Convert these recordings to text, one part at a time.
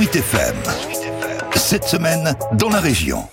Sweet FM. Cette semaine, dans la région.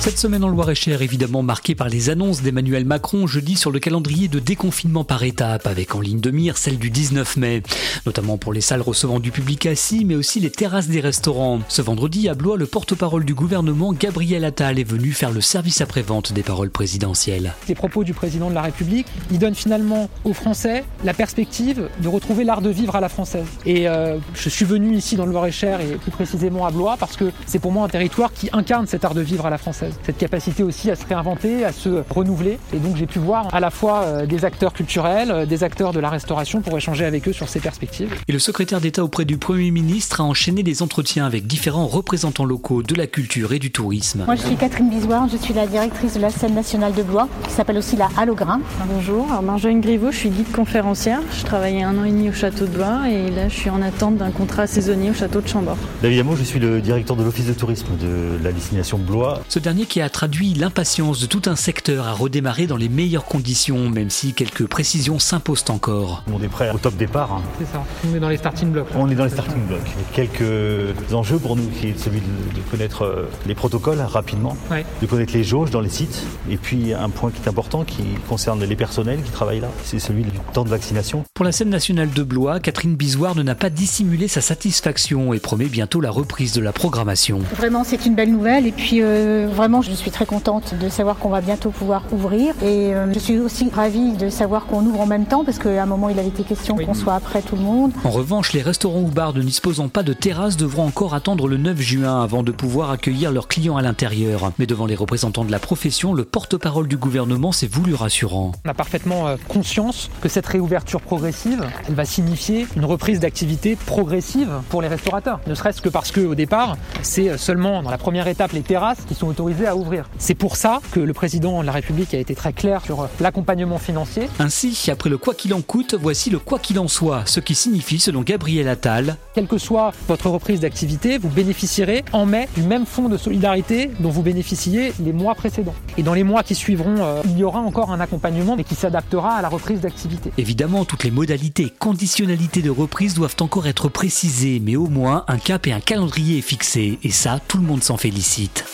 Cette semaine en Loire-et-Cher, évidemment marquée par les annonces d'Emmanuel Macron jeudi sur le calendrier de déconfinement par étapes, avec en ligne de mire celle du 19 mai, notamment pour les salles recevant du public assis, mais aussi les terrasses des restaurants. Ce vendredi, à Blois, le porte-parole du gouvernement, Gabriel Attal, est venu faire le service après-vente des paroles présidentielles. Les propos du président de la République, ils donnent finalement aux Français la perspective de retrouver l'art de vivre à la française. Et euh, je suis venu ici dans le Loir-et-Cher et plus précisément à Blois parce que c'est pour moi un territoire qui incarne cet art de vivre à la française cette capacité aussi à se réinventer, à se renouveler. Et donc j'ai pu voir à la fois euh, des acteurs culturels, euh, des acteurs de la restauration pour échanger avec eux sur ces perspectives. Et le secrétaire d'État auprès du Premier ministre a enchaîné des entretiens avec différents représentants locaux de la culture et du tourisme. Moi je suis Catherine Bisoire, je suis la directrice de la scène nationale de Blois, qui s'appelle aussi la Halograin. Bonjour, alors Marjolaine Griveaux, je suis guide conférencière. Je travaillais un an et demi au château de Blois et là je suis en attente d'un contrat saisonnier au château de Chambord. David Amo, je suis le directeur de l'office de tourisme de la destination Blois. Ce dernier qui a traduit l'impatience de tout un secteur à redémarrer dans les meilleures conditions, même si quelques précisions s'imposent encore. On est prêt au top départ. Hein. C'est ça, on est dans les starting blocks. On est dans les starting blocks. Quelques enjeux pour nous, qui est celui de, connaître euh, les protocoles rapidement, de connaître les jauges dans les sites, et puis un point qui est important qui concerne les personnels qui travaillent là, c'est celui du temps de vaccination. Pour la scène nationale de Blois, Catherine Bisoire ne n'a pas dissimulé sa satisfaction et promet bientôt la reprise de la programmation. Vraiment, c'est une belle nouvelle et puis euh, vraiment, je suis très contente de savoir qu'on va bientôt pouvoir ouvrir. Et euh, je suis aussi ravie de savoir qu'on ouvre en même temps parce qu'à un moment il avait été question qu'on soit après tout le monde. En revanche, les restaurants ou bars ne disposant pas de terrasse devront encore attendre le 9 juin avant de pouvoir accueillir leurs clients à l'intérieur. Mais devant les représentants de la profession, le porte-parole du gouvernement s'est voulu rassurant. On a parfaitement euh, conscience que cette réouverture progressive, elle va signifier une reprise d'activité progressive pour les restaurateurs. Ne serait-ce que parce qu'au départ, c'est seulement dans la première étape les terrasses qui sont autorisées à ouvrir. C'est pour ça que le président de la République a été très clair sur euh, l'accompagnement financier. Ainsi, après le quoi qu'il en coûte, voici le quoi qu'il en soit, ce qui signifie, selon Gabriel Attal, quelle que soit votre reprise d'activité, vous bénéficierez en mai du même fonds de solidarité dont vous bénéficiez les mois précédents. Et dans les mois qui suivront, euh, il y aura encore un accompagnement, mais qui s'adaptera à la reprise d'activité. Évidemment, toutes les modalités et conditionnalités de reprise doivent encore être précisées, mais au moins un cap et un calendrier est fixé, et ça, tout le monde s'en félicite.